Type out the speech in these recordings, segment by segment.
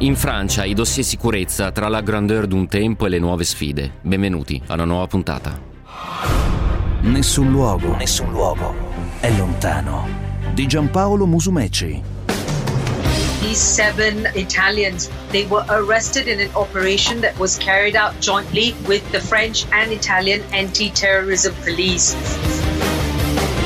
In Francia i dossier sicurezza tra la grandeur d'un tempo e le nuove sfide. Benvenuti a una nuova puntata. Nessun luogo, nessun luogo è lontano. Di Giampaolo Musumeci. These seven Italians, they were arrested in an operation that was carried out jointly with the French and Italian anti-terrorism police.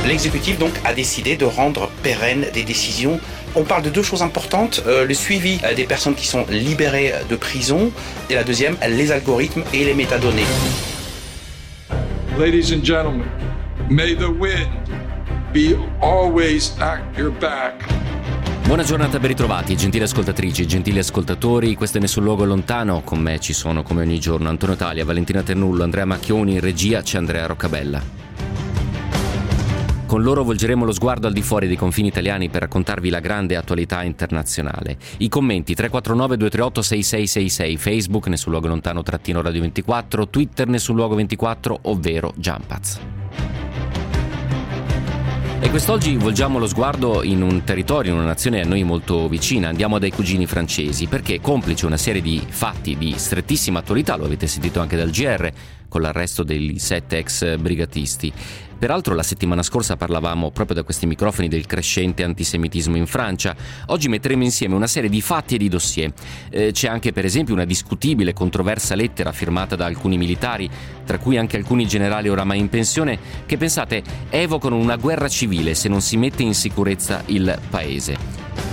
L'exécutif donc a décidé de rendre pérennes des décisions on parle de deux choses importantes, euh, le suivi euh, des personnes qui sont libérées de prison et la deuxième, les algorithmes et les métadonnées. Ladies and gentlemen, may the wind be always at your back. Buona giornata, ben ritrovati, gentili ascoltatrici, gentili ascoltatori. Questo è Nessun Luogo Lontano. Con me ci sono, come ogni giorno, Antonio Talia, Valentina Ternullo, Andrea Macchioni, in regia c'è Andrea Roccabella. Con loro volgeremo lo sguardo al di fuori dei confini italiani per raccontarvi la grande attualità internazionale. I commenti 349 238 6666, Facebook nessun luogo lontano trattino radio 24, Twitter nessun luogo 24, ovvero Jumpaz. E quest'oggi volgiamo lo sguardo in un territorio, in una nazione a noi molto vicina. Andiamo dai cugini francesi, perché complice una serie di fatti di strettissima attualità, lo avete sentito anche dal GR, con l'arresto dei sette ex brigatisti. Peraltro la settimana scorsa parlavamo proprio da questi microfoni del crescente antisemitismo in Francia. Oggi metteremo insieme una serie di fatti e di dossier. Eh, c'è anche per esempio una discutibile e controversa lettera firmata da alcuni militari, tra cui anche alcuni generali oramai in pensione, che pensate evocano una guerra civile se non si mette in sicurezza il paese.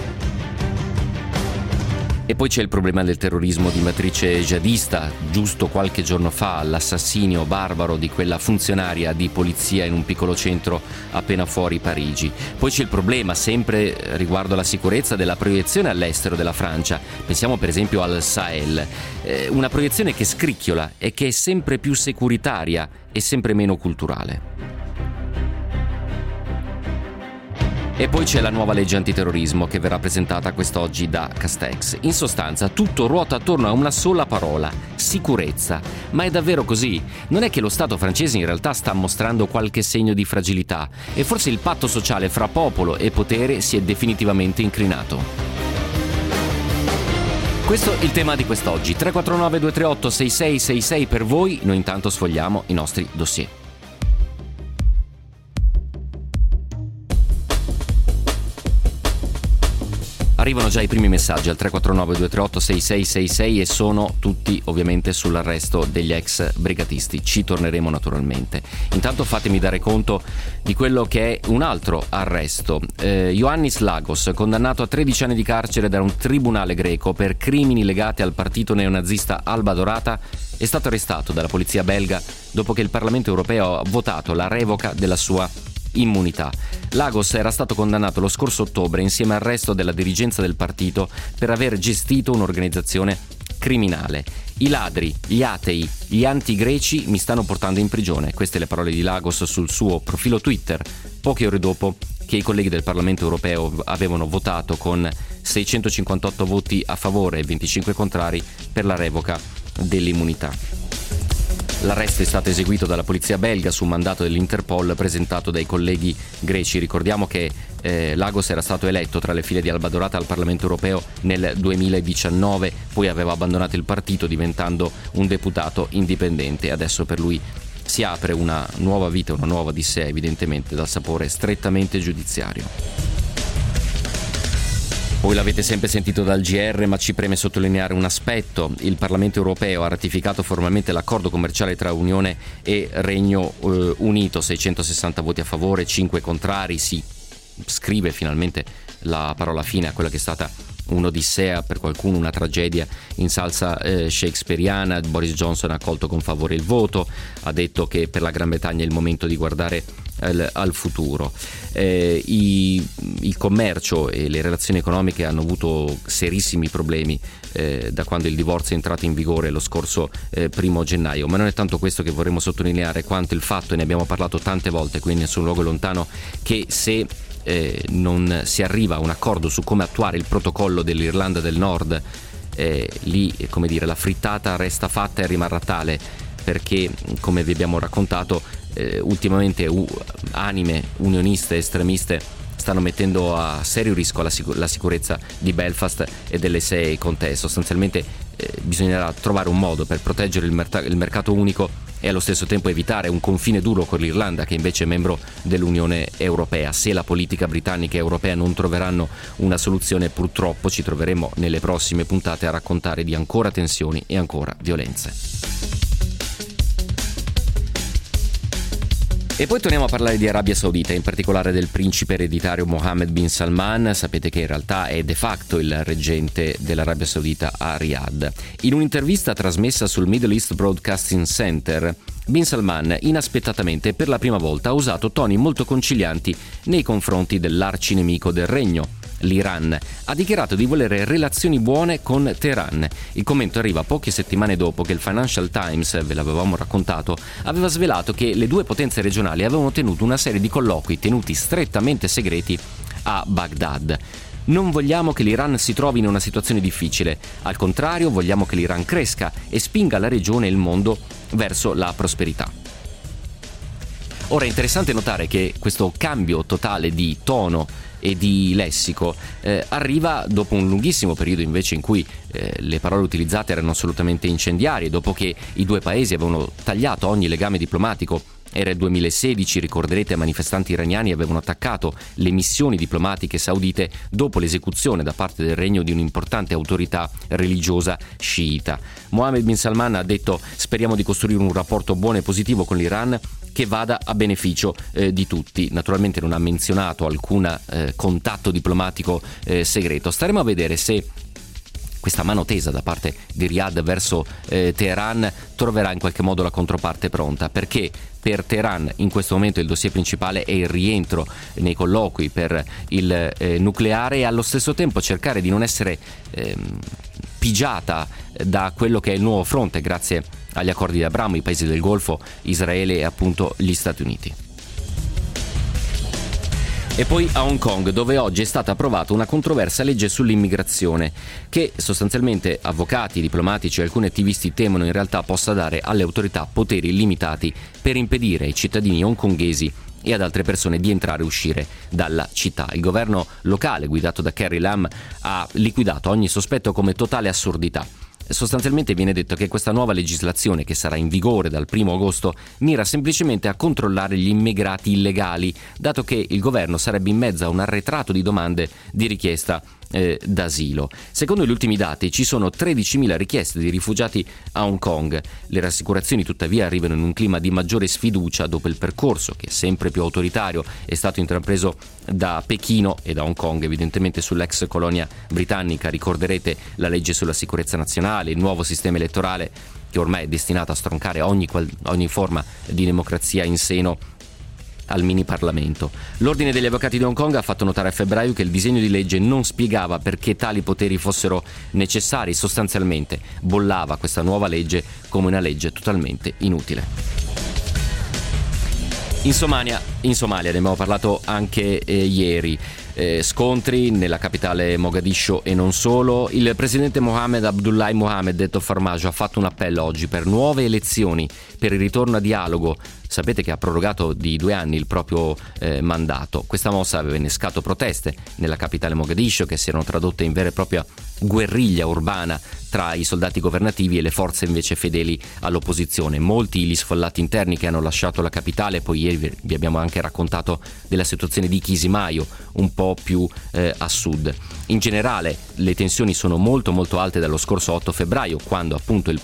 E poi c'è il problema del terrorismo di matrice jihadista, giusto qualche giorno fa l'assassinio barbaro di quella funzionaria di polizia in un piccolo centro appena fuori Parigi. Poi c'è il problema, sempre riguardo alla sicurezza, della proiezione all'estero della Francia. Pensiamo per esempio al Sahel, eh, una proiezione che scricchiola e che è sempre più securitaria e sempre meno culturale. E poi c'è la nuova legge antiterrorismo che verrà presentata quest'oggi da Castex. In sostanza tutto ruota attorno a una sola parola, sicurezza. Ma è davvero così? Non è che lo Stato francese in realtà sta mostrando qualche segno di fragilità e forse il patto sociale fra popolo e potere si è definitivamente incrinato. Questo è il tema di quest'oggi. 349 238 6666 per voi, noi intanto sfogliamo i nostri dossier. Arrivano già i primi messaggi al 349 238 6666 e sono tutti ovviamente sull'arresto degli ex brigatisti. Ci torneremo naturalmente. Intanto fatemi dare conto di quello che è un altro arresto. Eh, Ioannis Lagos, condannato a 13 anni di carcere da un tribunale greco per crimini legati al partito neonazista Alba Dorata, è stato arrestato dalla polizia belga dopo che il Parlamento europeo ha votato la revoca della sua immunità. Lagos era stato condannato lo scorso ottobre insieme al resto della dirigenza del partito per aver gestito un'organizzazione criminale. I ladri, gli atei, gli antigreci mi stanno portando in prigione. Queste le parole di Lagos sul suo profilo Twitter, poche ore dopo che i colleghi del Parlamento europeo avevano votato con 658 voti a favore e 25 contrari per la revoca dell'immunità. L'arresto è stato eseguito dalla polizia belga su mandato dell'Interpol presentato dai colleghi greci. Ricordiamo che eh, Lagos era stato eletto tra le file di Alba Dorata al Parlamento europeo nel 2019, poi aveva abbandonato il partito diventando un deputato indipendente. Adesso per lui si apre una nuova vita, una nuova odissea evidentemente dal sapore strettamente giudiziario. Voi l'avete sempre sentito dal GR, ma ci preme sottolineare un aspetto. Il Parlamento europeo ha ratificato formalmente l'accordo commerciale tra Unione e Regno eh, Unito, 660 voti a favore, 5 contrari, si scrive finalmente la parola fine a quella che è stata un'odissea, per qualcuno una tragedia in salsa eh, shakespeariana. Boris Johnson ha accolto con favore il voto, ha detto che per la Gran Bretagna è il momento di guardare al, al futuro. Eh, i, il commercio e le relazioni economiche hanno avuto serissimi problemi eh, da quando il divorzio è entrato in vigore lo scorso eh, primo gennaio, ma non è tanto questo che vorremmo sottolineare quanto il fatto, e ne abbiamo parlato tante volte qui in nessun luogo lontano, che se eh, non si arriva a un accordo su come attuare il protocollo dell'Irlanda del Nord, eh, lì come dire, la frittata resta fatta e rimarrà tale perché come vi abbiamo raccontato eh, ultimamente u- anime unioniste estremiste stanno mettendo a serio rischio la, sicur- la sicurezza di Belfast e delle sei contee. Sostanzialmente eh, bisognerà trovare un modo per proteggere il, merta- il mercato unico e allo stesso tempo evitare un confine duro con l'Irlanda che invece è membro dell'Unione Europea. Se la politica britannica e europea non troveranno una soluzione purtroppo ci troveremo nelle prossime puntate a raccontare di ancora tensioni e ancora violenze. E poi torniamo a parlare di Arabia Saudita, in particolare del principe ereditario Mohammed bin Salman. Sapete che in realtà è de facto il reggente dell'Arabia Saudita a Riyadh. In un'intervista trasmessa sul Middle East Broadcasting Center, Bin Salman inaspettatamente per la prima volta ha usato toni molto concilianti nei confronti dell'arcinemico del regno l'Iran, ha dichiarato di volere relazioni buone con Teheran. Il commento arriva poche settimane dopo che il Financial Times, ve l'avevamo raccontato, aveva svelato che le due potenze regionali avevano tenuto una serie di colloqui tenuti strettamente segreti a Baghdad. Non vogliamo che l'Iran si trovi in una situazione difficile, al contrario vogliamo che l'Iran cresca e spinga la regione e il mondo verso la prosperità. Ora è interessante notare che questo cambio totale di tono e di lessico eh, arriva dopo un lunghissimo periodo invece in cui eh, le parole utilizzate erano assolutamente incendiarie, dopo che i due paesi avevano tagliato ogni legame diplomatico era il 2016, ricorderete, manifestanti iraniani avevano attaccato le missioni diplomatiche saudite dopo l'esecuzione da parte del regno di un'importante autorità religiosa sciita. Mohammed bin Salman ha detto speriamo di costruire un rapporto buono e positivo con l'Iran che vada a beneficio eh, di tutti. Naturalmente non ha menzionato alcun eh, contatto diplomatico eh, segreto. Staremo a vedere se questa mano tesa da parte di Riyadh verso eh, Teheran troverà in qualche modo la controparte pronta perché per Teheran in questo momento il dossier principale è il rientro nei colloqui per il eh, nucleare e allo stesso tempo cercare di non essere ehm, pigiata da quello che è il nuovo fronte grazie agli accordi di Abramo, i paesi del Golfo, Israele e appunto gli Stati Uniti. E poi a Hong Kong, dove oggi è stata approvata una controversa legge sull'immigrazione, che sostanzialmente avvocati, diplomatici e alcuni attivisti temono in realtà possa dare alle autorità poteri illimitati per impedire ai cittadini hongkongesi e ad altre persone di entrare e uscire dalla città. Il governo locale, guidato da Carrie Lam, ha liquidato ogni sospetto come totale assurdità sostanzialmente viene detto che questa nuova legislazione, che sarà in vigore dal 1 agosto, mira semplicemente a controllare gli immigrati illegali, dato che il governo sarebbe in mezzo a un arretrato di domande di richiesta eh, d'asilo. Secondo gli ultimi dati ci sono 13.000 richieste di rifugiati a Hong Kong. Le rassicurazioni tuttavia arrivano in un clima di maggiore sfiducia dopo il percorso, che è sempre più autoritario, è stato intrapreso da Pechino e da Hong Kong, evidentemente sull'ex colonia britannica. Ricorderete la legge sulla sicurezza nazionale, il nuovo sistema elettorale che ormai è destinato a stroncare ogni, ogni forma di democrazia in seno al mini Parlamento. L'Ordine degli Avvocati di Hong Kong ha fatto notare a febbraio che il disegno di legge non spiegava perché tali poteri fossero necessari, sostanzialmente bollava questa nuova legge come una legge totalmente inutile. In Somalia, in Somalia ne abbiamo parlato anche eh, ieri eh, scontri nella capitale Mogadiscio e non solo. Il presidente Mohamed Abdullahi Mohamed, detto Farmaggio, ha fatto un appello oggi per nuove elezioni, per il ritorno a dialogo. Sapete che ha prorogato di due anni il proprio eh, mandato. Questa mossa aveva innescato proteste nella capitale Mogadiscio che si erano tradotte in vera e propria guerriglia urbana tra i soldati governativi e le forze invece fedeli all'opposizione. Molti gli sfollati interni che hanno lasciato la capitale, poi ieri vi abbiamo anche raccontato della situazione di Chisimaio, un po' più eh, a sud. In generale le tensioni sono molto molto alte dallo scorso 8 febbraio, quando appunto il,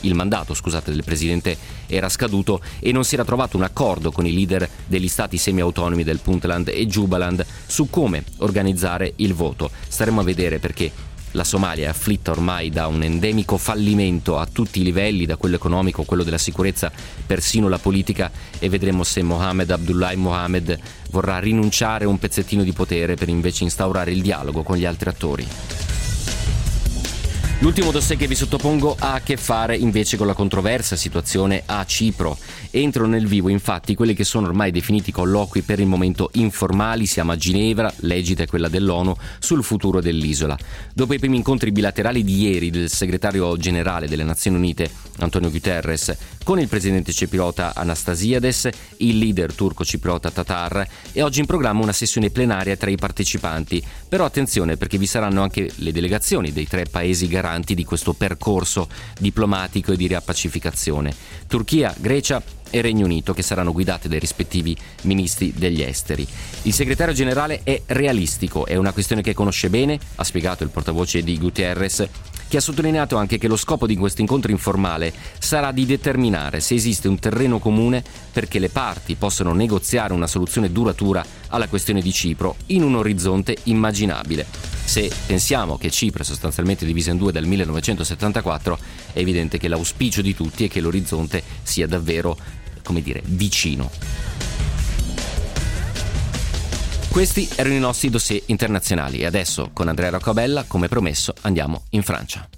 il mandato scusate, del presidente era scaduto e non si era trovato un accordo con i leader degli stati semi-autonomi del Puntland e Jubaland su come organizzare il voto. Staremo a vedere perché la Somalia è afflitta ormai da un endemico fallimento a tutti i livelli, da quello economico, quello della sicurezza, persino la politica e vedremo se Mohamed Abdullahi Mohamed vorrà rinunciare a un pezzettino di potere per invece instaurare il dialogo con gli altri attori. L'ultimo dossier che vi sottopongo ha a che fare invece con la controversa situazione a Cipro. Entrano nel vivo infatti quelli che sono ormai definiti colloqui per il momento informali, siamo a Ginevra, l'egida è quella dell'ONU, sul futuro dell'isola. Dopo i primi incontri bilaterali di ieri del segretario generale delle Nazioni Unite, Antonio Guterres, con il presidente cipriota Anastasiades, il leader turco cipriota Tatar e oggi in programma una sessione plenaria tra i partecipanti. Però attenzione perché vi saranno anche le delegazioni dei tre paesi garanti di questo percorso diplomatico e di riappacificazione. Turchia, Grecia e Regno Unito che saranno guidate dai rispettivi ministri degli esteri. Il segretario generale è realistico, è una questione che conosce bene, ha spiegato il portavoce di Guterres, che ha sottolineato anche che lo scopo di questo incontro informale sarà di determinare se esiste un terreno comune perché le parti possano negoziare una soluzione duratura alla questione di Cipro in un orizzonte immaginabile. Se pensiamo che Cipro è sostanzialmente divisa in due dal 1974, è evidente che l'auspicio di tutti è che l'orizzonte sia davvero come dire, vicino. Questi erano i nostri dossier internazionali e adesso con Andrea Roccabella, come promesso, andiamo in Francia.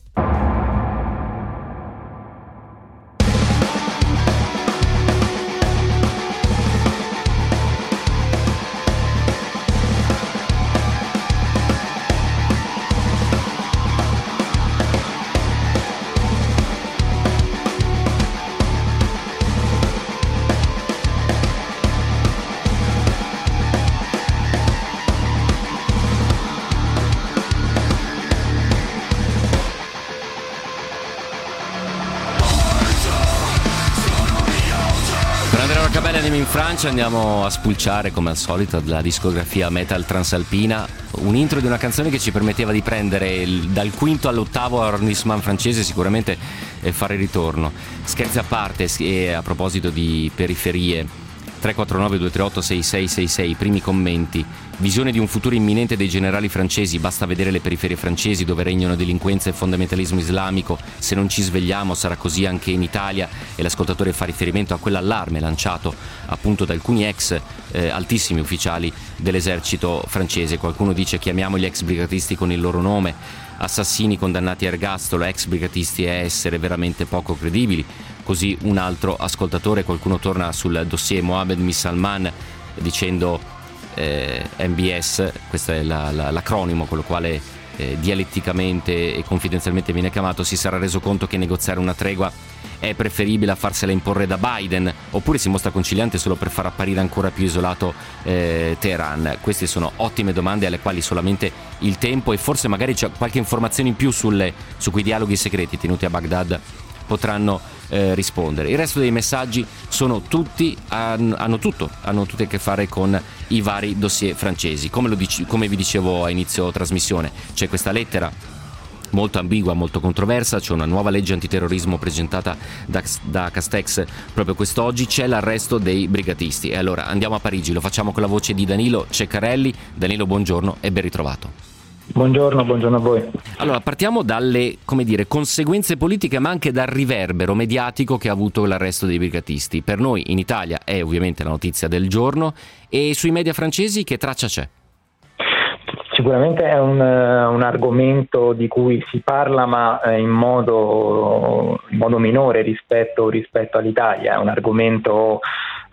Francia andiamo a spulciare come al solito la discografia metal transalpina, un intro di una canzone che ci permetteva di prendere il, dal quinto all'ottavo arrondissement francese sicuramente e fare ritorno. Scherzi a parte e a proposito di periferie 349 238 6666, primi commenti. Visione di un futuro imminente dei generali francesi, basta vedere le periferie francesi dove regnano delinquenza e fondamentalismo islamico, se non ci svegliamo sarà così anche in Italia e l'ascoltatore fa riferimento a quell'allarme lanciato appunto da alcuni ex eh, altissimi ufficiali dell'esercito francese. Qualcuno dice chiamiamo gli ex brigatisti con il loro nome, assassini condannati a ergastolo, ex brigatisti è essere veramente poco credibili. Così un altro ascoltatore, qualcuno torna sul dossier Mohamed Missalman dicendo eh, MBS, questo è la, la, l'acronimo con il quale eh, dialetticamente e confidenzialmente viene chiamato, si sarà reso conto che negoziare una tregua è preferibile a farsela imporre da Biden oppure si mostra conciliante solo per far apparire ancora più isolato eh, Teheran? Queste sono ottime domande alle quali solamente il tempo e forse magari c'è qualche informazione in più sulle, su quei dialoghi segreti tenuti a Baghdad potranno eh, rispondere. Il resto dei messaggi sono tutti, hanno, tutto, hanno tutti a che fare con i vari dossier francesi. Come, dice, come vi dicevo a inizio trasmissione, c'è questa lettera molto ambigua, molto controversa, c'è una nuova legge antiterrorismo presentata da, da, Castex proprio quest'oggi, c'è l'arresto dei brigatisti. E allora andiamo a Parigi, lo facciamo con la voce di Danilo Ceccarelli. Danilo, buongiorno e ben ritrovato. Buongiorno, buongiorno a voi. Allora, partiamo dalle dire, conseguenze politiche, ma anche dal riverbero mediatico che ha avuto l'arresto dei brigatisti. Per noi in Italia è ovviamente la notizia del giorno e sui media francesi che traccia c'è? Sicuramente è un, un, argomento di cui si parla ma eh, in modo, in modo minore rispetto, rispetto all'Italia, è un argomento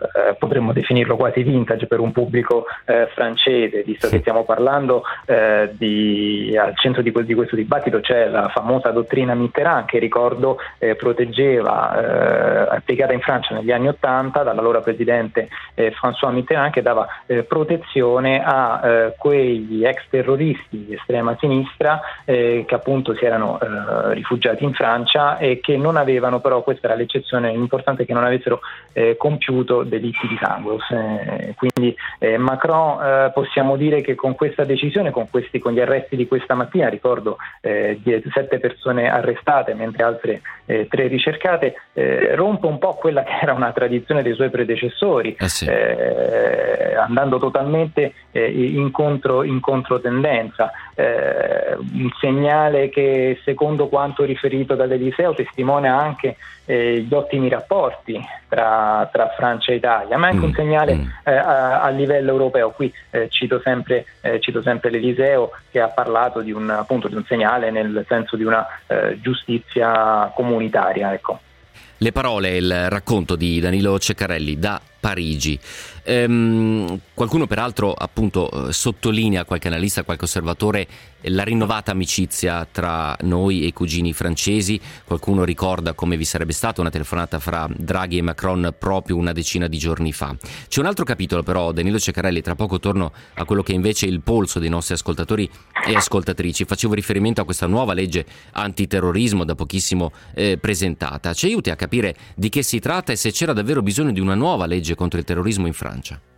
eh, potremmo definirlo quasi vintage per un pubblico eh, francese, visto che stiamo parlando eh, di, al centro di, di, questo dibattito c'è la famosa dottrina Mitterrand che ricordo eh, proteggeva, eh, applicata in Francia negli anni Ottanta dall'allora presidente eh, François Mitterrand che dava protezione a quegli ex terroristi di estrema sinistra che appunto si erano rifugiati in Francia e che non avevano però, questa era l'eccezione importante, che non avessero compiuto delitti di sangue. Eh, quindi eh, Macron eh, possiamo dire che con questa decisione, con, questi, con, gli arresti di questa mattina, ricordo eh, sette persone arrestate mentre altre eh, tre ricercate, eh, rompe un po' quella che era una tradizione dei suoi predecessori, sì. andando totalmente in, contro, in controtendenza. un segnale che secondo quanto riferito dall'Eliseo testimonia anche gli ottimi rapporti tra, tra Francia e Italia, ma anche mm, un segnale mm. eh, a, a, livello europeo. Qui eh, cito, sempre, eh, cito, sempre, l'Eliseo che ha parlato di un, appunto, di un segnale nel senso di una eh, giustizia comunitaria. Ecco. Le parole e il racconto di Danilo Ceccarelli da Parigi. Ehm, qualcuno peraltro appunto eh, sottolinea, qualche analista, qualche osservatore, la rinnovata amicizia tra noi e i cugini francesi. Qualcuno ricorda come vi sarebbe stata una telefonata fra Draghi e Macron proprio una decina di giorni fa. C'è un altro capitolo però, Danilo Ceccarelli, tra poco torno a quello che invece è il polso dei nostri ascoltatori e ascoltatrici. Facevo riferimento a questa nuova legge antiterrorismo da pochissimo eh, presentata. Ci aiuti a capire di che si tratta e se c'era davvero bisogno di una nuova legge contro il terrorismo in Francia?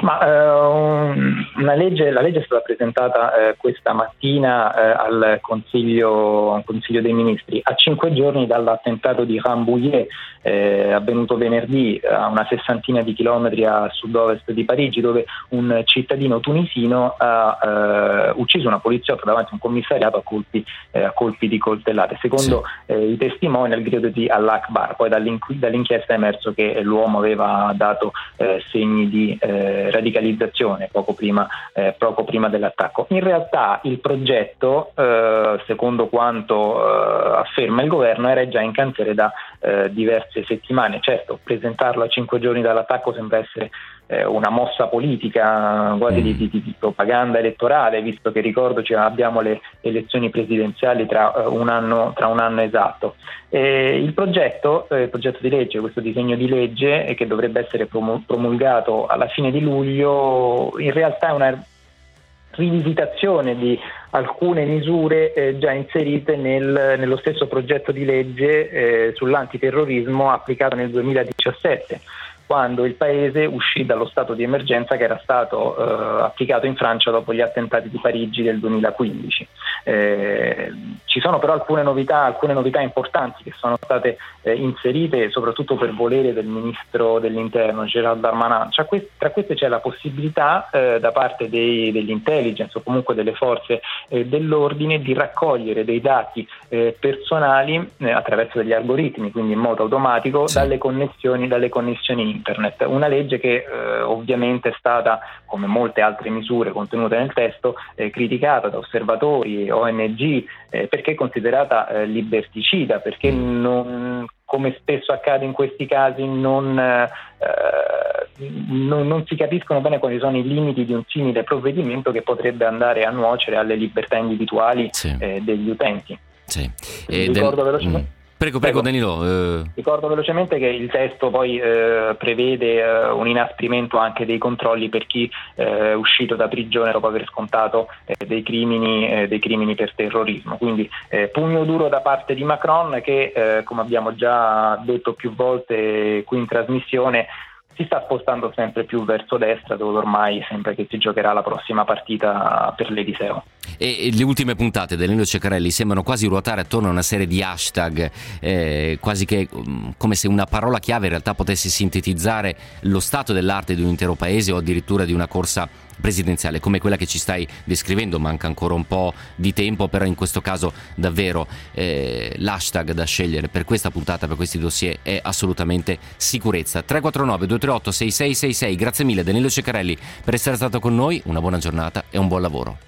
Ma, eh, legge, la legge è stata presentata eh, questa mattina eh, al, consiglio, al, consiglio, dei Ministri, a cinque giorni dall'attentato di Rambouillet eh, avvenuto venerdì a una sessantina di chilometri a sud-ovest di Parigi, dove un cittadino tunisino ha eh, ucciso una poliziotta davanti a un commissariato a colpi, eh, a colpi di coltellate. Secondo sì. i testimoni, al grido di Allah Akbar, poi dall'inchiesta è emerso che l'uomo aveva dato segni di radicalizzazione poco prima, eh, poco prima, dell'attacco. In realtà il progetto, eh, secondo quanto eh, afferma il governo, era già in cantiere da eh, diverse settimane. Certo, presentarlo a cinque giorni dall'attacco sembra essere eh, una mossa politica quasi di, mm. di, di, propaganda elettorale, visto che ricordoci abbiamo le elezioni presidenziali tra, uh, un, anno, tra un, anno, esatto. E il, progetto, eh, il progetto di legge, questo disegno di legge eh, che dovrebbe essere promulgato alla fine di luglio, in realtà è una rivisitazione di alcune misure eh, già inserite nel, nello stesso progetto di legge eh, sull'antiterrorismo applicato nel 2017 quando il paese uscì dallo stato di emergenza che era stato eh, applicato in Francia dopo gli attentati di Parigi del 2015. Eh, ci sono però alcune novità, alcune novità importanti che sono state eh, inserite soprattutto per volere del ministro dell'interno Gerald Darmanin. Cioè, quest- tra queste c'è la possibilità eh, da parte dei, degli intelligence o comunque delle forze eh, dell'ordine di raccogliere dei dati eh, personali attraverso degli algoritmi, quindi in modo automatico, sì. dalle connessioni, dalle connessioni internet. Una legge che eh, ovviamente è stata, come molte altre misure contenute nel testo, eh, criticata da osservatori, ONG, eh, perché è considerata eh, liberticida, perché non, come spesso accade in questi casi non, eh, non, non, si capiscono bene quali sono i limiti di un simile provvedimento che potrebbe andare a nuocere alle libertà individuali sì. Eh, degli utenti. Sì. Ricordo del... velocemente. Mm Prego, prego, Danilo. Eh... Ricordo velocemente che il testo poi eh, prevede eh, un inasprimento anche dei controlli per chi eh, è uscito da prigione dopo aver scontato eh, dei crimini, eh, dei, crimini, per terrorismo. Quindi pugno duro da parte di Macron che, come abbiamo già detto più volte qui in trasmissione, si sta spostando sempre più verso destra dove ormai sembra che si giocherà la prossima partita per l'Eliseo. E, le ultime puntate dell'Enio Ceccarelli sembrano quasi ruotare attorno a una serie di hashtag, eh, quasi che mm, come se una parola chiave in realtà potesse sintetizzare lo stato dell'arte di un intero paese o addirittura di una corsa presidenziale come quella che ci stai descrivendo, manca ancora un po' di tempo, però in questo caso davvero eh, l'hashtag da scegliere per questa puntata, per questi dossier è assolutamente sicurezza. 349 238 6666, grazie mille Danilo Ceccarelli per essere stato con noi, una buona giornata e un buon lavoro.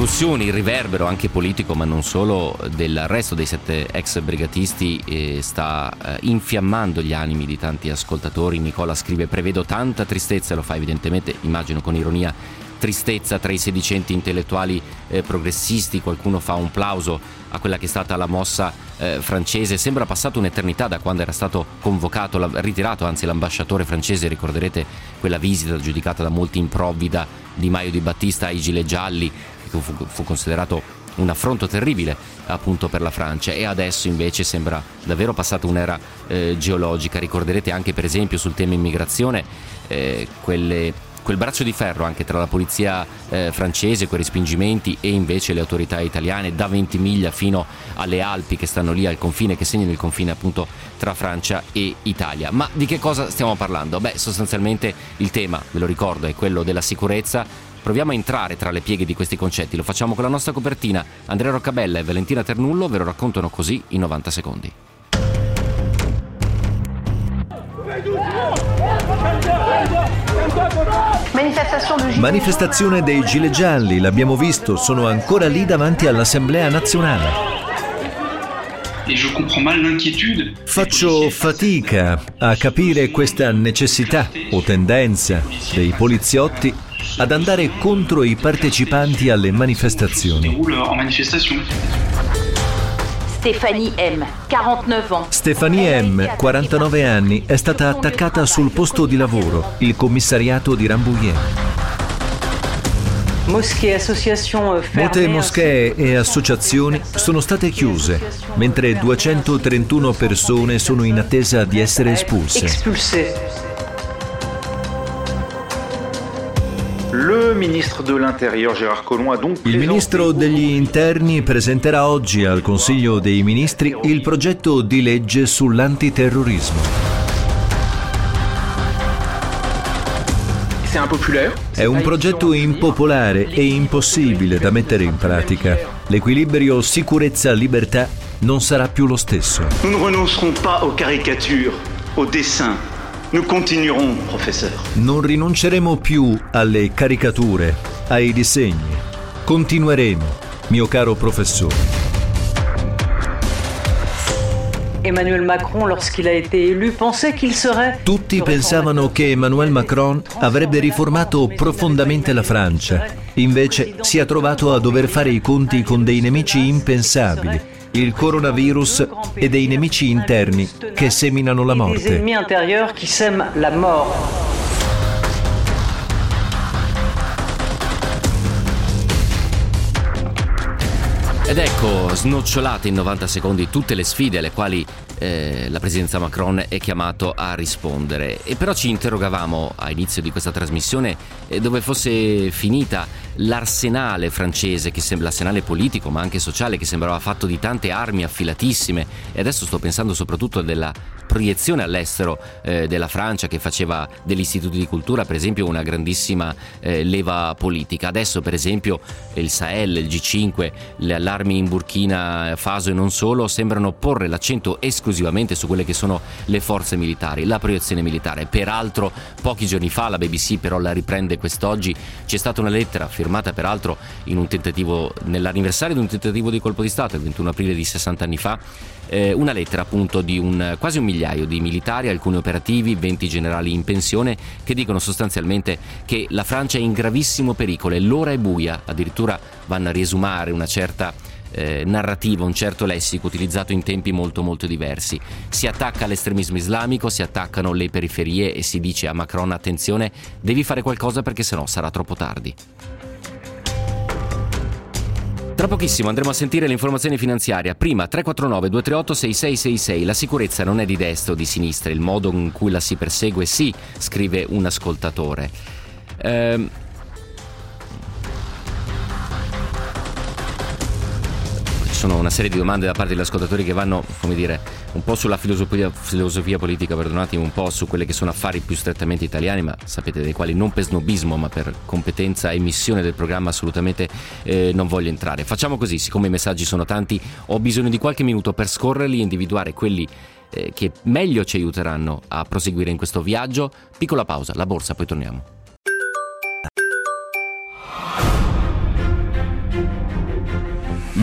Ripercussioni, il riverbero anche politico, ma non solo, dell'arresto dei sette ex brigatisti eh, sta eh, infiammando gli animi di tanti ascoltatori. Nicola scrive: Prevedo tanta tristezza, lo fa evidentemente, immagino con ironia, tristezza tra i sedicenti intellettuali eh, progressisti. Qualcuno fa un plauso a quella che è stata la mossa eh, francese. Sembra passata un'eternità da quando era stato convocato, la, ritirato anzi l'ambasciatore francese. Ricorderete quella visita giudicata da molti improvvida di Maio di Battista ai Gilet Gialli, che fu, fu considerato un affronto terribile appunto per la Francia e adesso invece sembra davvero passata un'era eh, geologica. Ricorderete anche per esempio sul tema immigrazione eh, quelle quel braccio di ferro anche tra la polizia eh, francese, quei respingimenti e invece le autorità italiane da Ventimiglia fino alle Alpi che stanno lì al confine, che segnano il confine appunto tra Francia e Italia. Ma di che cosa stiamo parlando? Beh, sostanzialmente il tema, ve lo ricordo, è quello della sicurezza. Proviamo a entrare tra le pieghe di questi concetti, lo facciamo con la nostra copertina. Andrea Roccabella e Valentina Ternullo ve lo raccontano così in 90 secondi. Candidato Manifestazione dei gilet gialli, l'abbiamo visto, sono ancora lì davanti all'Assemblea nazionale. Faccio fatica a capire questa necessità o tendenza dei poliziotti ad andare contro i partecipanti alle manifestazioni. Stéphanie M, 49 ans. Stefanie M, 49 anni, è stata attaccata sul posto di lavoro, il commissariato di Rambouillet. Molte moschee e associazioni sono state chiuse, mentre 231 persone sono in attesa di essere espulse. Il ministro degli interni presenterà oggi al Consiglio dei Ministri il progetto di legge sull'antiterrorismo. È un progetto impopolare e impossibile da mettere in pratica. L'equilibrio sicurezza-libertà non sarà più lo stesso. Nous ne renoncerons pas aux caricatures, aux dessins. Non rinunceremo più alle caricature, ai disegni. Continueremo, mio caro professore. Emmanuel Macron, lorsqu'il a été élu, pensait qu'il serait. Tutti pensavano che Emmanuel Macron avrebbe riformato profondamente la Francia. Invece si è trovato a dover fare i conti con dei nemici impensabili il coronavirus e dei nemici interni che seminano la morte. Ed ecco, snocciolate in 90 secondi tutte le sfide alle quali eh, la presidenza Macron è chiamato a rispondere. E però ci interrogavamo a inizio di questa trasmissione eh, dove fosse finita l'arsenale francese, sembra l'arsenale politico ma anche sociale, che sembrava fatto di tante armi affilatissime. E adesso sto pensando soprattutto della proiezione all'estero eh, della Francia che faceva degli istituti di cultura, per esempio, una grandissima eh, leva politica. Adesso, per esempio, il Sahel, il G5, le allarmi in Burkina Faso e non solo sembrano porre l'accento esclusivamente su quelle che sono le forze militari, la proiezione militare. Peraltro, pochi giorni fa la BBC però la riprende quest'oggi, c'è stata una lettera firmata peraltro nell'anniversario di un tentativo di colpo di Stato, il 21 aprile di 60 anni fa, eh, una lettera appunto di un, quasi un migliaio di militari, alcuni operativi, 20 generali in pensione, che dicono sostanzialmente che la Francia è in gravissimo pericolo e l'ora è buia, addirittura vanno a riesumare una certa eh, narrativa, un certo lessico utilizzato in tempi molto molto diversi. Si attacca all'estremismo islamico, si attaccano le periferie e si dice a Macron attenzione, devi fare qualcosa perché sennò sarà troppo tardi. Tra pochissimo andremo a sentire l'informazione finanziaria. Prima 349 238 6666. La sicurezza non è di destra o di sinistra, il modo in cui la si persegue sì, scrive un ascoltatore. Ehm, sono una serie di domande da parte degli ascoltatori che vanno, come dire, un po' sulla filosofia, filosofia politica, perdonatemi, un po' su quelli che sono affari più strettamente italiani, ma sapete dei quali non per snobismo, ma per competenza e missione del programma assolutamente eh, non voglio entrare. Facciamo così, siccome i messaggi sono tanti, ho bisogno di qualche minuto per scorrerli e individuare quelli eh, che meglio ci aiuteranno a proseguire in questo viaggio. Piccola pausa, la borsa, poi torniamo.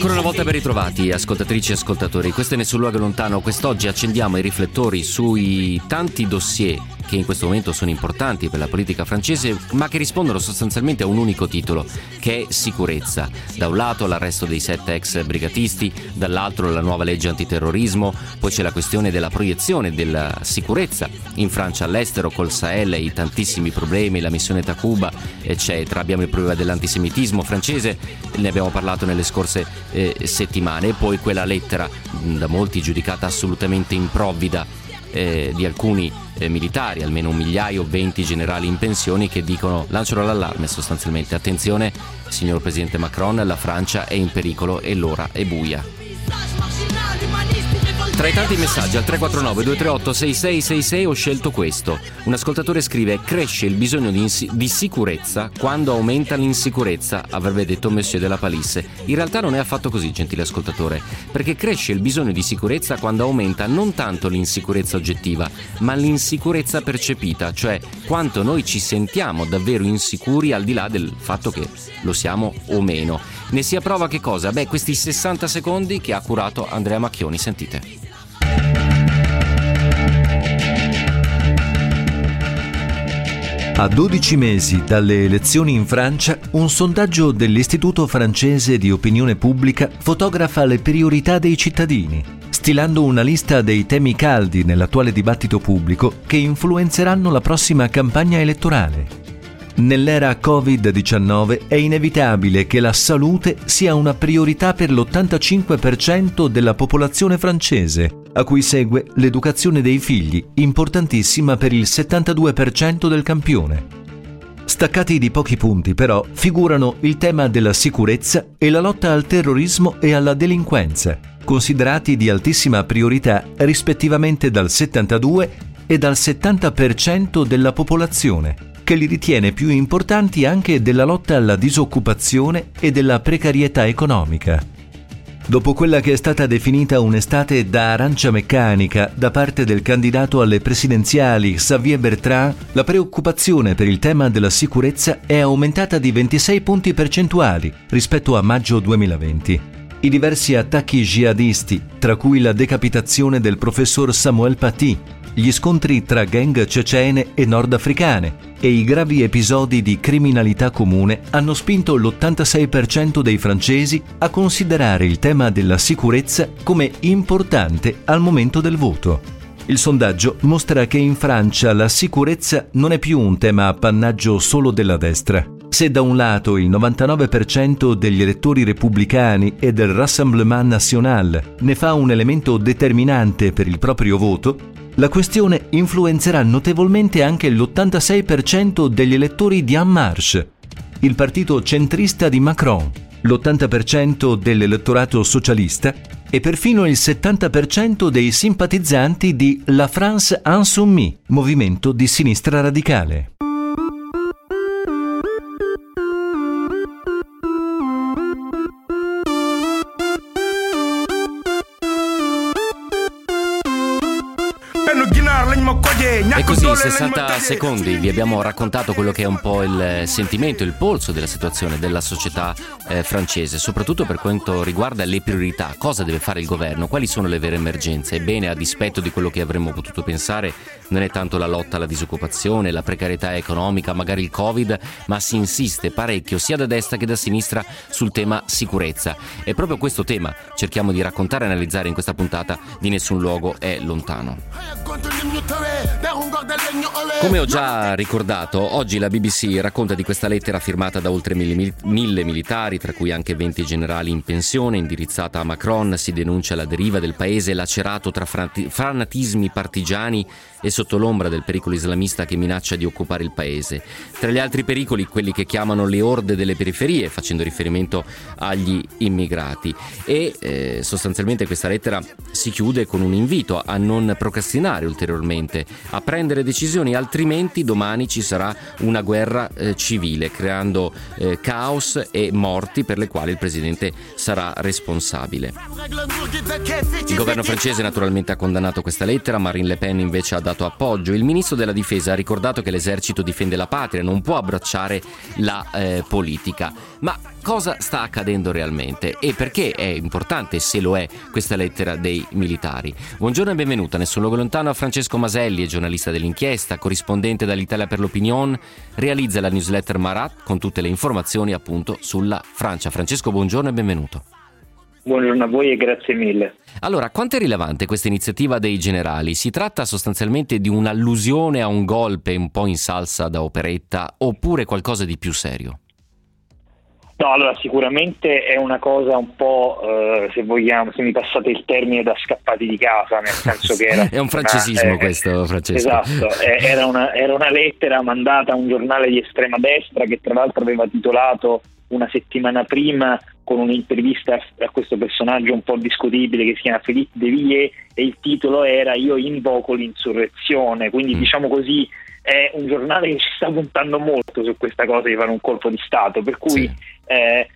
Ancora una volta ben ritrovati, ascoltatrici e ascoltatori. Questo è Nessun Luogo Lontano. Quest'oggi accendiamo i riflettori sui tanti dossier che in questo momento sono importanti per la politica francese, ma che rispondono sostanzialmente a un unico titolo, che è sicurezza. Da un lato l'arresto dei sette ex brigatisti, dall'altro la nuova legge antiterrorismo, poi c'è la questione della proiezione della sicurezza in Francia all'estero col Sahel i tantissimi problemi, la missione Takuba, eccetera. Abbiamo il problema dell'antisemitismo francese, ne abbiamo parlato nelle scorse eh, settimane, e poi quella lettera da molti giudicata assolutamente improvvida eh, di alcuni eh, militari, almeno un migliaio, 20 generali in pensione che dicono, lanciano l'allarme sostanzialmente, attenzione signor Presidente Macron, la Francia è in pericolo e l'ora è buia. Tra i tanti messaggi al 349 238 6666 ho scelto questo. Un ascoltatore scrive cresce il bisogno di, insi- di, sicurezza quando aumenta l'insicurezza, avrebbe detto Monsieur della Palisse. In realtà non è affatto così, gentile ascoltatore, perché cresce il bisogno di sicurezza quando aumenta non tanto l'insicurezza oggettiva, ma l'insicurezza percepita, cioè quanto noi ci sentiamo davvero insicuri al di là del fatto che lo siamo o meno. Ne sia prova che cosa? Beh, questi 60 secondi che ha curato Andrea Macchioni, sentite. A 12 mesi dalle elezioni in Francia, un sondaggio dell'Istituto francese di opinione pubblica fotografa le priorità dei cittadini, stilando una lista dei temi caldi nell'attuale dibattito pubblico che influenzeranno la prossima campagna elettorale. Nell'era Covid-19 è inevitabile che la salute sia una priorità per l'85% della popolazione francese, a cui segue l'educazione dei figli, importantissima per il 72% del campione. Staccati di pochi punti però figurano il tema della sicurezza e la lotta al terrorismo e alla delinquenza, considerati di altissima priorità rispettivamente dal 72 e dal 70% della popolazione che li ritiene più importanti anche della lotta alla disoccupazione e della precarietà economica. Dopo quella che è stata definita un'estate da arancia meccanica da parte del candidato alle presidenziali Xavier Bertrand, la preoccupazione per il tema della sicurezza è aumentata di 26 punti percentuali rispetto a maggio 2020. I diversi attacchi jihadisti, tra cui la decapitazione del professor Samuel Paty, gli scontri tra gang cecene e nordafricane e i gravi episodi di criminalità comune hanno spinto l'86% dei francesi a considerare il tema della sicurezza come importante al momento del voto. Il sondaggio mostra che in Francia la sicurezza non è più un tema appannaggio solo della destra. Se da un lato il 99% degli elettori repubblicani e del Rassemblement National ne fa un elemento determinante per il proprio voto, la questione influenzerà notevolmente anche l'86% degli elettori di En Marche, il partito centrista di Macron, l'80% dell'elettorato socialista e perfino il 70% dei simpatizzanti di La France Insoumise, movimento di sinistra radicale. E così in 60 secondi vi abbiamo raccontato quello che è un po' il sentimento, il polso della situazione della società eh, francese, soprattutto per quanto riguarda le priorità, cosa deve fare il governo, quali sono le vere emergenze. Ebbene, a dispetto di quello che avremmo potuto pensare, non è tanto la lotta alla disoccupazione, la precarietà economica, magari il Covid, ma si insiste parecchio sia da destra che da sinistra sul tema sicurezza. E proprio questo tema cerchiamo di raccontare e analizzare in questa puntata di Nessun luogo è lontano. Come ho già ricordato, oggi la BBC racconta di questa lettera firmata da oltre mille, mille, militari, tra cui anche 20 generali in pensione, indirizzata a Macron. Si denuncia la deriva del paese lacerato tra fanatismi partigiani e sotto l'ombra del pericolo islamista che minaccia di occupare il paese. Tra gli altri pericoli, quelli che chiamano le orde delle periferie, facendo riferimento agli immigrati. E eh, sostanzialmente questa lettera si chiude con un invito a non procrastinare ulteriormente, a prendere decisioni, altrimenti domani ci sarà una guerra eh, civile, creando eh, caos e morti per le quali il presidente sarà responsabile. Il governo francese naturalmente ha condannato questa lettera, Marine Le Pen invece ha dato appoggio. Il ministro della difesa ha ricordato che l'esercito difende la patria, non può abbracciare la eh, politica. Ma cosa sta accadendo realmente e perché è importante, se lo è, questa lettera dei militari? Buongiorno e benvenuta, nessun luogo lontano a Francesco Maselli, giornalista dell'inchiesta, corrispondente dall'Italia per l'Opinion, realizza la newsletter Marat con tutte le informazioni appunto sulla Francia. Francesco, buongiorno e benvenuto. Buongiorno a voi e grazie mille. Allora, quanto è rilevante questa iniziativa dei generali? Si tratta sostanzialmente di un'allusione a un golpe un po' in salsa da operetta oppure qualcosa di più serio? No, allora sicuramente è una cosa un po', eh, se vogliamo, se mi passate il termine da scappati di casa, nel senso che era... è un francesismo eh, questo, Francesco. Esatto, eh, era, una, era una lettera mandata a un giornale di estrema destra che tra l'altro aveva titolato una settimana prima con un'intervista a questo personaggio un po' discutibile che si chiama Philippe de Villiers e il titolo era Io invoco l'insurrezione, quindi mm. diciamo così è un giornale che ci sta puntando molto su questa cosa di fare un colpo di Stato, per cui sì. eh,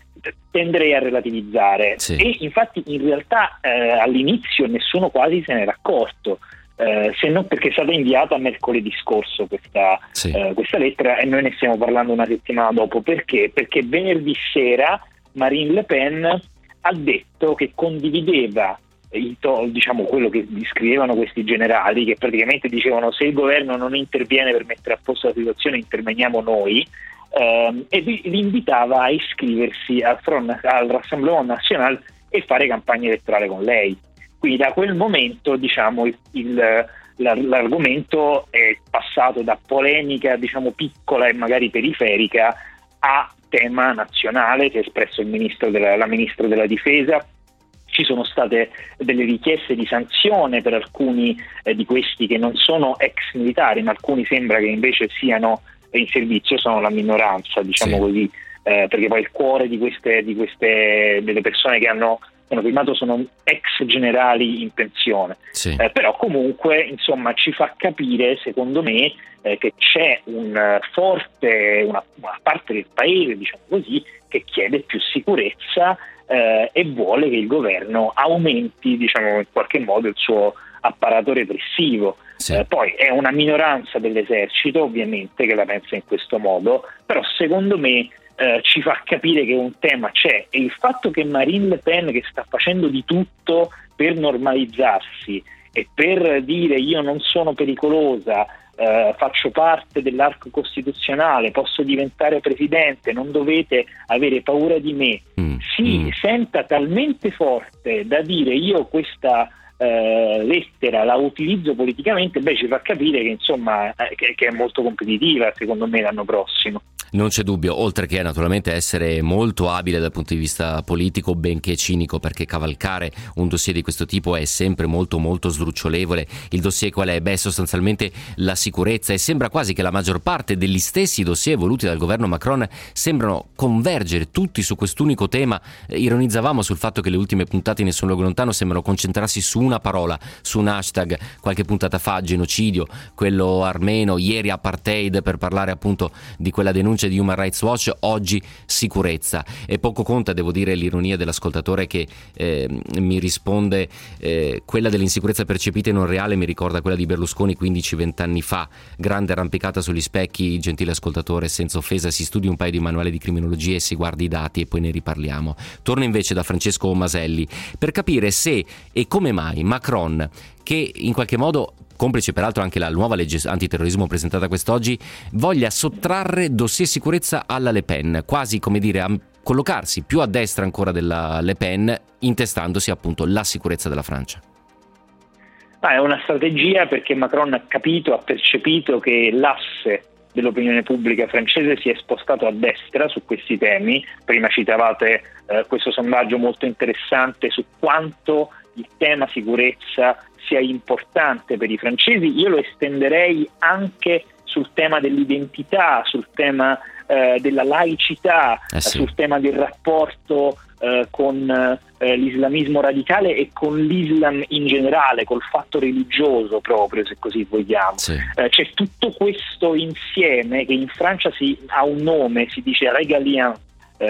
tenderei a relativizzare. Sì. E infatti in realtà eh, all'inizio nessuno quasi se n'era accorto. Eh, se non perché è stata inviata mercoledì scorso questa, sì. Eh, questa lettera e noi ne stiamo parlando una settimana dopo. Perché? Perché venerdì sera Marine Le Pen ha detto che condivideva to- diciamo, quello che scrivevano questi generali, che praticamente dicevano se il governo non interviene per mettere a posto la situazione interveniamo noi, ehm, e li invitava a iscriversi al, Front, al Rassemblement National e fare campagna elettorale con lei. Quindi da quel momento diciamo, il, il l'argomento è passato da polemica diciamo piccola e magari periferica a tema nazionale che ha espresso della, la ministra della difesa ci sono state delle richieste di sanzione per alcuni eh, di questi che non sono ex militari, ma alcuni sembra che invece siano in servizio, sono la minoranza, diciamo sì. così, eh, perché poi il cuore di queste, di queste delle persone che hanno hanno firmato sono ex generali in pensione, sì. eh, però comunque insomma ci fa capire secondo me eh, che c'è un forte, una, una, parte del paese diciamo così che chiede più sicurezza eh, e vuole che il governo aumenti diciamo, in qualche modo il suo apparato repressivo. Sì. Eh, poi è una minoranza dell'esercito ovviamente che la pensa in questo modo, però secondo me eh, ci fa capire che un tema c'è e il fatto che Marine Le Pen che sta facendo di tutto per normalizzarsi e per dire io non sono pericolosa, eh, faccio parte dell'arco costituzionale, posso diventare presidente, non dovete avere paura di me, mm, si mm. senta talmente forte da dire io questa eh, lettera la utilizzo politicamente, beh ci fa capire che insomma eh, che, che è molto competitiva secondo me l'anno prossimo. Non c'è dubbio, oltre che naturalmente essere molto abile dal punto di vista politico, benché cinico, perché cavalcare un dossier di questo tipo è sempre molto molto sdrucciolevole. Il dossier qual è? Beh, sostanzialmente la sicurezza e sembra quasi che la maggior parte degli stessi dossier voluti dal governo Macron sembrano convergere tutti su quest'unico tema. Ironizzavamo sul fatto che le ultime puntate in Nessun Luogo Lontano sembrano concentrarsi su una parola, su un hashtag, qualche puntata fa, genocidio, quello armeno, ieri apartheid per parlare appunto di quella denuncia voce di Human Rights Watch, oggi sicurezza. E poco conta, devo dire, l'ironia dell'ascoltatore che eh, mi risponde eh, quella dell'insicurezza percepita e non reale mi ricorda quella di Berlusconi 15-20 anni fa, grande arrampicata sugli specchi, gentile ascoltatore, senza offesa, si studi un paio di manuali di criminologia e si guardi i dati e poi ne riparliamo. Torno invece da Francesco Maselli per capire se e come mai Macron che in qualche modo complice peraltro anche la nuova legge antiterrorismo presentata quest'oggi, voglia sottrarre dossier sicurezza alla Le Pen, quasi come dire a collocarsi più a destra ancora della Le Pen, intestandosi appunto la sicurezza della Francia. Ah, è una strategia perché Macron ha capito, ha percepito che l'asse dell'opinione pubblica francese si è spostato a destra su questi temi. Prima citavate eh, questo sondaggio molto interessante su quanto il tema sicurezza sia importante per i francesi, io lo estenderei anche sul tema dell'identità, sul tema eh, della laicità, eh sì. sul tema del rapporto eh, con eh, l'islamismo radicale e con l'Islam in generale, col fatto religioso proprio, se così vogliamo. Sì. Eh, c'è tutto questo insieme che in Francia si, ha un nome, si dice régalien,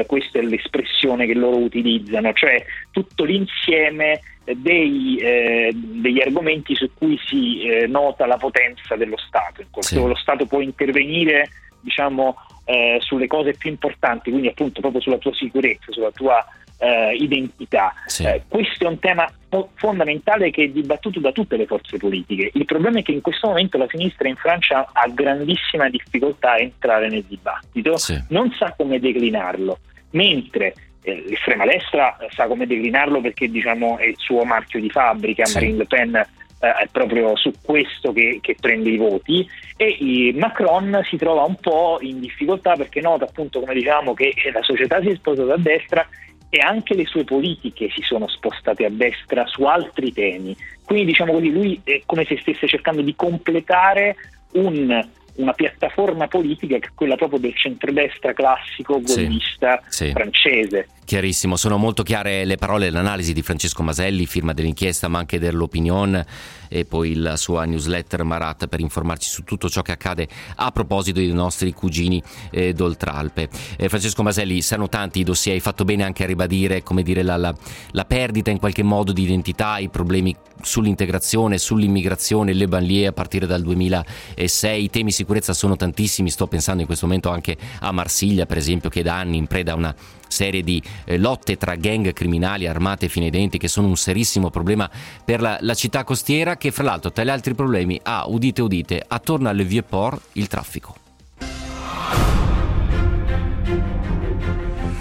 eh, questa è l'espressione che loro utilizzano, cioè tutto l'insieme dei, eh, degli argomenti su cui si eh, nota la potenza dello Stato. In sì. Lo Stato può intervenire diciamo, eh, sulle cose più importanti, quindi appunto proprio sulla tua sicurezza, sulla tua eh, identità. Sì. Eh, questo è un tema fondamentale che è dibattuto da tutte le forze politiche. Il problema è che in questo momento la sinistra in Francia ha grandissima difficoltà a entrare nel dibattito, sì. non sa come declinarlo, mentre eh, l'estrema destra sa come declinarlo perché diciamo, è il suo marchio di fabbrica, sì. Marine Le Pen eh, eh, è proprio su questo che, che prende i voti e Macron si trova un po' in difficoltà perché nota appunto come diciamo che la società si è spostata a destra e anche le sue politiche si sono spostate a destra su altri temi. Quindi diciamo così, lui è come se stesse cercando di completare un una piattaforma politica che è quella proprio del centrodestra classico gollista sì, sì. francese. Chiarissimo, sono molto chiare le parole e l'analisi di Francesco Maselli, firma dell'inchiesta ma anche dell'Opinion e poi la sua newsletter Marat per informarci su tutto ciò che accade a proposito dei nostri cugini eh, d'Oltralpe. Eh, Francesco Maselli, sanno tanti i dossier, hai fatto bene anche a ribadire come dire, la, la, la perdita in qualche modo di identità, i problemi sull'integrazione, sull'immigrazione, le banlieue a partire dal 2006, i temi sicurezza sono tantissimi, sto pensando in questo momento anche a Marsiglia per esempio che da anni in preda a una serie di eh, lotte tra gang criminali armate fino ai denti che sono un serissimo problema per la, la città costiera che fra l'altro tra gli altri problemi ha, udite udite, attorno alle vie port il traffico.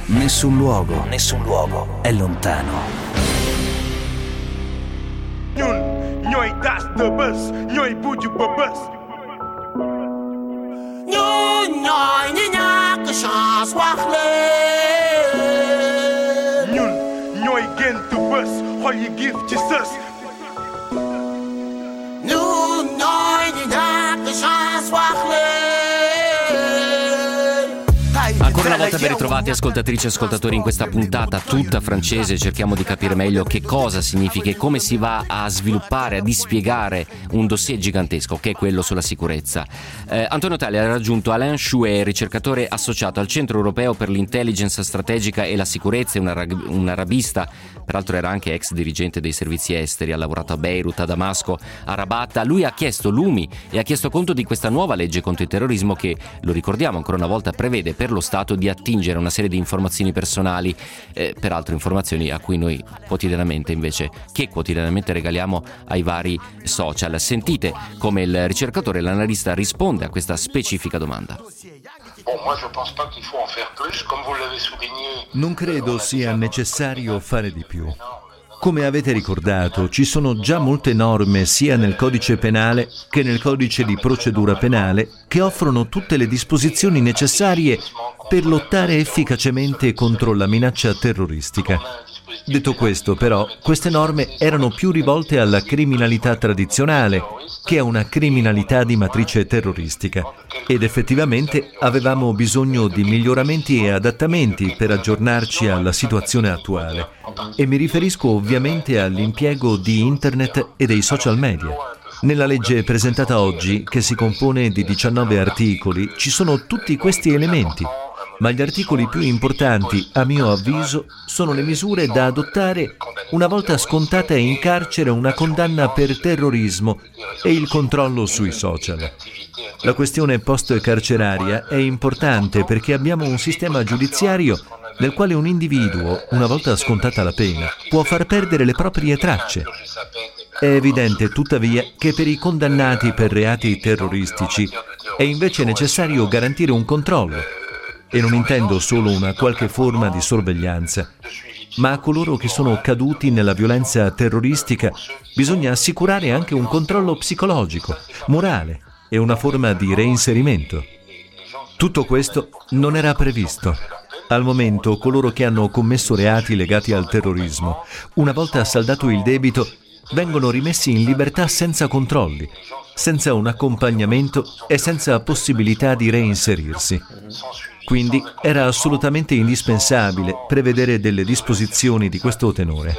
Nessun luogo, nessun luogo è lontano. Ñun ñooy tas de bés ñooy buju ba bés ñun ñooy ñi ñàkk chance wax leen ñun ñooy gént bés xol yi giif ci sës ñun ñooy ñi ñàkk chance wax Ancora una volta ben ritrovati ascoltatrici e ascoltatori in questa puntata tutta francese, cerchiamo di capire meglio che cosa significa e come si va a sviluppare, a dispiegare un dossier gigantesco che è quello sulla sicurezza. Eh, Antonio Tali ha raggiunto Alain Chouet, ricercatore associato al Centro Europeo per l'Intelligence Strategica e la Sicurezza, un, arab- un arabista, peraltro era anche ex dirigente dei servizi esteri, ha lavorato a Beirut, a Damasco, a Rabat. Lui ha chiesto lumi e ha chiesto conto di questa nuova legge contro il terrorismo che, lo ricordiamo ancora una volta, prevede per lo Stato di attingere una serie di informazioni personali, eh, peraltro informazioni a cui noi quotidianamente invece, che quotidianamente regaliamo ai vari social. Sentite come il ricercatore, l'analista risponde a questa specifica domanda. Non credo sia necessario fare di più. Come avete ricordato, ci sono già molte norme sia nel codice penale che nel codice di procedura penale che offrono tutte le disposizioni necessarie per lottare efficacemente contro la minaccia terroristica. Detto questo, però, queste norme erano più rivolte alla criminalità tradizionale che a una criminalità di matrice terroristica ed effettivamente avevamo bisogno di miglioramenti e adattamenti per aggiornarci alla situazione attuale. E mi riferisco ovviamente all'impiego di internet e dei social media. Nella legge presentata oggi, che si compone di 19 articoli, ci sono tutti questi elementi ma gli articoli più importanti, a mio avviso, sono le misure da adottare una volta scontata in carcere una condanna per terrorismo e il controllo sui social. La questione post-carceraria è importante perché abbiamo un sistema giudiziario nel quale un individuo, una volta scontata la pena, può far perdere le proprie tracce. È evidente, tuttavia, che per i condannati per reati terroristici è invece necessario garantire un controllo e non intendo solo una qualche forma di sorveglianza, ma a coloro che sono caduti nella violenza terroristica bisogna assicurare anche un controllo psicologico, morale e una forma di reinserimento. Tutto questo non era previsto. Al momento coloro che hanno commesso reati legati al terrorismo, una volta saldato il debito, vengono rimessi in libertà senza controlli, senza un accompagnamento e senza possibilità di reinserirsi. Quindi era assolutamente indispensabile prevedere delle disposizioni di questo tenore.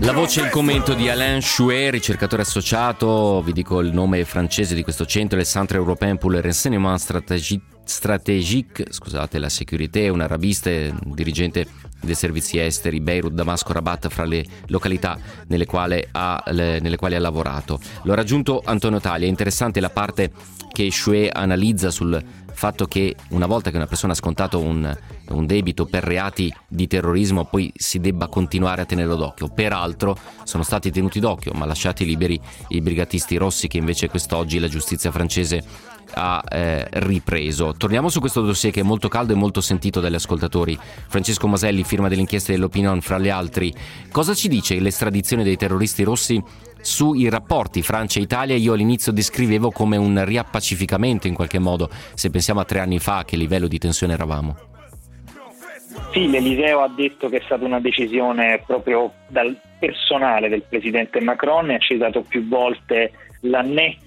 La voce e il commento di Alain Chouet, ricercatore associato, vi dico il nome francese di questo centro, il Centre Européen pour le Renseignement Stratégique Strategique, scusate, la Sécurité, un arabista, dirigente dei servizi esteri, Beirut, Damasco, Rabat, fra le località nelle quali ha, le, nelle quali ha lavorato. L'ho raggiunto Antonio Taglia, è interessante la parte che Chouet analizza sul fatto che una volta che una persona ha scontato un, un debito per reati di terrorismo poi si debba continuare a tenerlo d'occhio. Peraltro sono stati tenuti d'occhio ma lasciati liberi i brigatisti rossi che invece quest'oggi la giustizia francese ha eh, ripreso. Torniamo su questo dossier che è molto caldo e molto sentito dagli ascoltatori. Francesco Maselli, firma dell'inchiesta dell'Opinion, fra gli altri. Cosa ci dice l'estradizione dei terroristi rossi sui rapporti Francia e Italia? Io all'inizio descrivevo come un riappacificamento in qualche modo, se pensiamo a tre anni fa a che livello di tensione eravamo. Sì, l'Eliseo ha detto che è stata una decisione proprio dal personale del presidente Macron e ha citato più volte la netta,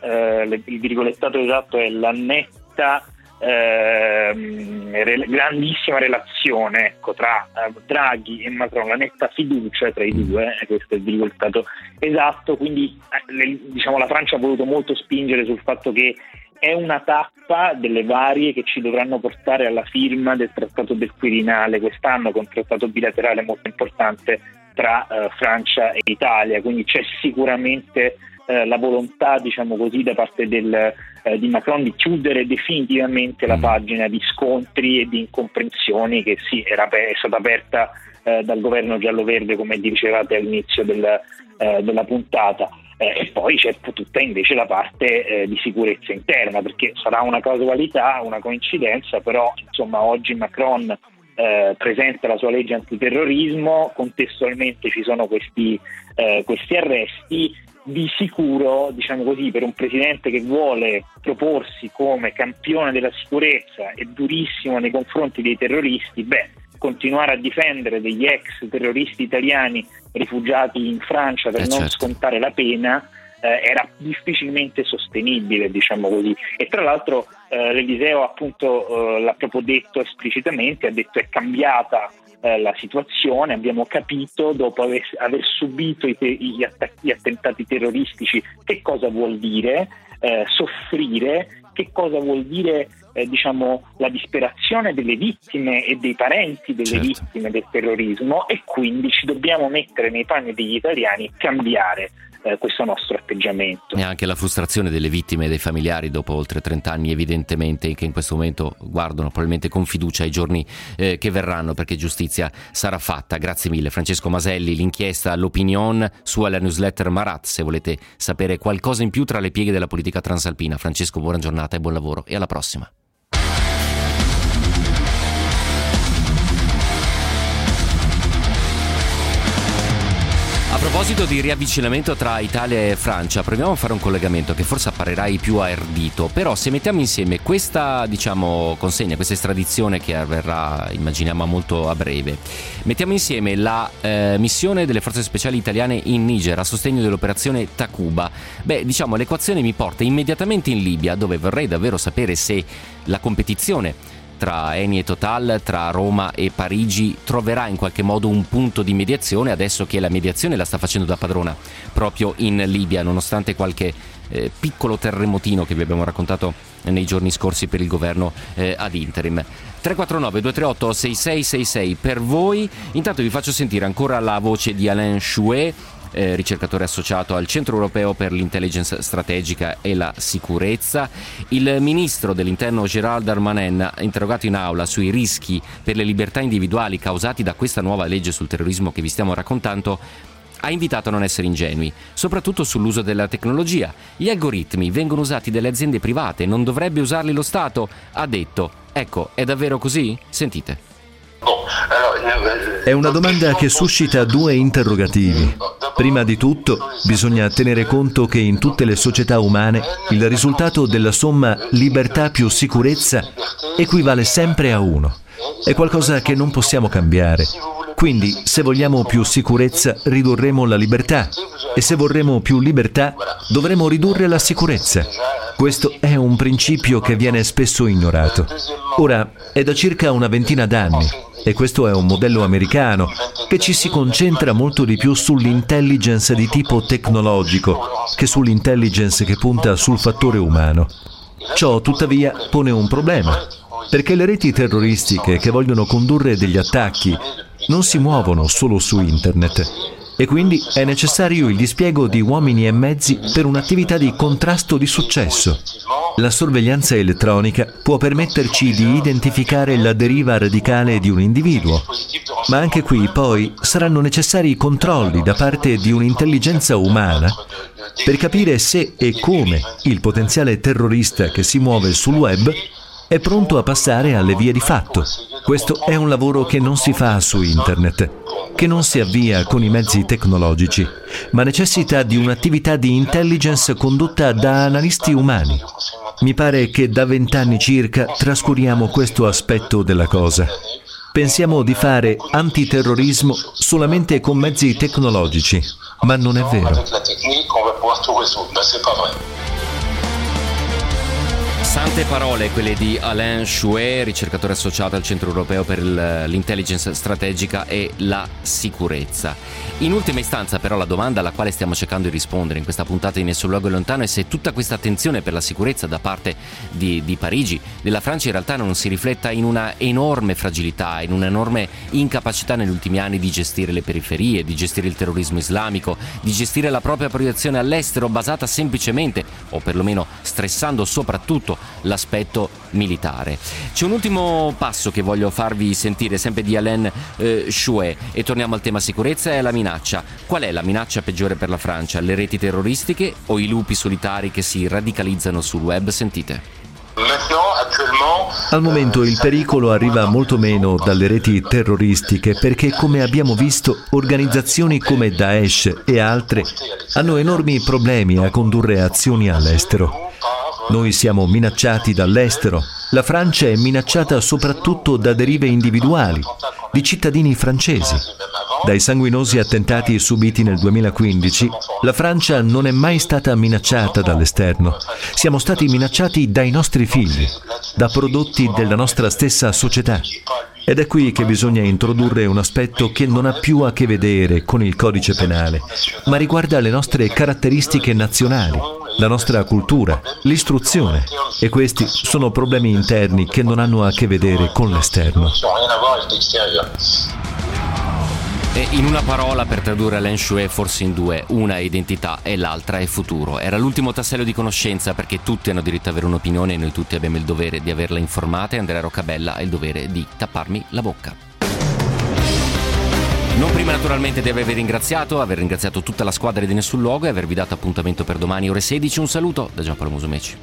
eh, il virgolettato esatto è la netta eh, grandissima relazione ecco, tra eh, Draghi e Macron, la netta fiducia tra i due, eh, questo è il virgolettato esatto, quindi eh, le, diciamo, la Francia ha voluto molto spingere sul fatto che è una tappa delle varie che ci dovranno portare alla firma del Trattato del Quirinale quest'anno, è un trattato bilaterale molto importante tra eh, Francia e Italia, quindi c'è sicuramente eh, la volontà, diciamo così, da parte del, eh, di Macron di chiudere definitivamente la mm. pagina di scontri e di incomprensioni che sì, era, è stata aperta eh, dal governo giallo-verde, come dicevate all'inizio del, eh, della puntata. Eh, e poi c'è tutta invece la parte eh, di sicurezza interna, perché sarà una casualità, una coincidenza, però insomma oggi Macron eh, presenta la sua legge antiterrorismo, contestualmente ci sono questi, eh, questi arresti di sicuro, diciamo così, per un presidente che vuole proporsi come campione della sicurezza e durissimo nei confronti dei terroristi, beh, continuare a difendere degli ex terroristi italiani rifugiati in Francia per eh non certo. scontare la pena eh, era difficilmente sostenibile, diciamo così. E tra l'altro eh, l'Eliseo appunto eh, l'ha proprio detto esplicitamente, ha detto è cambiata eh, la situazione, abbiamo capito dopo aver, aver subito te- gli, att- gli, attentati terroristici che cosa vuol dire eh, soffrire, che cosa vuol dire eh, diciamo, la disperazione delle vittime e dei parenti delle certo. vittime del terrorismo e quindi ci dobbiamo mettere nei panni degli italiani e cambiare eh, questo nostro atteggiamento. E anche la frustrazione delle vittime e dei familiari dopo oltre 30 anni, evidentemente, che in questo momento guardano probabilmente con fiducia i giorni eh, che verranno perché giustizia sarà fatta. Grazie mille Francesco Maselli, l'inchiesta L'Opinion su alla newsletter Marat, se volete sapere qualcosa in più tra le pieghe della politica transalpina. Francesco, buona giornata e buon lavoro e alla prossima. Proposito di riavvicinamento tra Italia e Francia, proviamo a fare un collegamento che forse apparirà più ardito, però se mettiamo insieme questa diciamo, consegna, questa estradizione che avverrà immaginiamo molto a breve, mettiamo insieme la eh, missione delle forze speciali italiane in Niger a sostegno dell'operazione Takuba, beh diciamo l'equazione mi porta immediatamente in Libia dove vorrei davvero sapere se la competizione tra Eni e Total, tra Roma e Parigi, troverà in qualche modo un punto di mediazione adesso che la mediazione la sta facendo da padrona proprio in Libia, nonostante qualche eh, piccolo terremotino che vi abbiamo raccontato nei giorni scorsi per il governo eh, ad interim. 349 238 6666 per voi. Intanto vi faccio sentire ancora la voce di Alain Chouet eh, ricercatore associato al Centro Europeo per l'Intelligence Strategica e la Sicurezza. Il ministro dell'Interno Gerald Darmanin, interrogato in aula sui rischi per le libertà individuali causati da questa nuova legge sul terrorismo che vi stiamo raccontando, ha invitato a non essere ingenui, soprattutto sull'uso della tecnologia. Gli algoritmi vengono usati dalle aziende private, non dovrebbe usarli lo Stato, ha detto. Ecco, è davvero così? Sentite. È una domanda che suscita due interrogativi. Prima di tutto, bisogna tenere conto che in tutte le società umane il risultato della somma libertà più sicurezza equivale sempre a uno. È qualcosa che non possiamo cambiare. Quindi, se vogliamo più sicurezza, ridurremo la libertà e se vorremmo più libertà, dovremo ridurre la sicurezza. Questo è un principio che viene spesso ignorato. Ora, è da circa una ventina d'anni e questo è un modello americano che ci si concentra molto di più sull'intelligence di tipo tecnologico che sull'intelligence che punta sul fattore umano. Ciò tuttavia pone un problema, perché le reti terroristiche che vogliono condurre degli attacchi non si muovono solo su internet, e quindi è necessario il dispiego di uomini e mezzi per un'attività di contrasto di successo. La sorveglianza elettronica può permetterci di identificare la deriva radicale di un individuo, ma anche qui poi saranno necessari controlli da parte di un'intelligenza umana per capire se e come il potenziale terrorista che si muove sul web è pronto a passare alle vie di fatto. Questo è un lavoro che non si fa su internet, che non si avvia con i mezzi tecnologici, ma necessita di un'attività di intelligence condotta da analisti umani. Mi pare che da vent'anni circa trascuriamo questo aspetto della cosa. Pensiamo di fare antiterrorismo solamente con mezzi tecnologici, ma non è vero. Sante parole quelle di Alain Chouet, ricercatore associato al Centro Europeo per l'Intelligence Strategica e la Sicurezza. In ultima istanza però la domanda alla quale stiamo cercando di rispondere in questa puntata di Nessun Luogo Lontano è se tutta questa attenzione per la sicurezza da parte di, di Parigi, della Francia in realtà non si rifletta in una enorme fragilità, in un'enorme incapacità negli ultimi anni di gestire le periferie, di gestire il terrorismo islamico, di gestire la propria proiezione all'estero basata semplicemente, o perlomeno stressando soprattutto l'aspetto militare. C'è un ultimo passo che voglio farvi sentire, sempre di Alain eh, Chouet, e torniamo al tema sicurezza e alla minaccia. Qual è la minaccia peggiore per la Francia? Le reti terroristiche o i lupi solitari che si radicalizzano sul web? Sentite. Al momento il pericolo arriva molto meno dalle reti terroristiche perché, come abbiamo visto, organizzazioni come Daesh e altre hanno enormi problemi a condurre azioni all'estero. Noi siamo minacciati dall'estero. La Francia è minacciata soprattutto da derive individuali, di cittadini francesi. Dai sanguinosi attentati subiti nel 2015, la Francia non è mai stata minacciata dall'esterno. Siamo stati minacciati dai nostri figli, da prodotti della nostra stessa società. Ed è qui che bisogna introdurre un aspetto che non ha più a che vedere con il codice penale, ma riguarda le nostre caratteristiche nazionali, la nostra cultura, l'istruzione. E questi sono problemi interni che non hanno a che vedere con l'esterno. E in una parola per tradurre Alain Chouet forse in due, una è identità e l'altra è futuro. Era l'ultimo tassello di conoscenza perché tutti hanno diritto ad avere un'opinione e noi tutti abbiamo il dovere di averla informata e Andrea Roccabella ha il dovere di tapparmi la bocca. Non prima naturalmente di avervi ringraziato, aver ringraziato tutta la squadra di Nessun Luogo e avervi dato appuntamento per domani ore 16. Un saluto da Giampaolo Musumeci.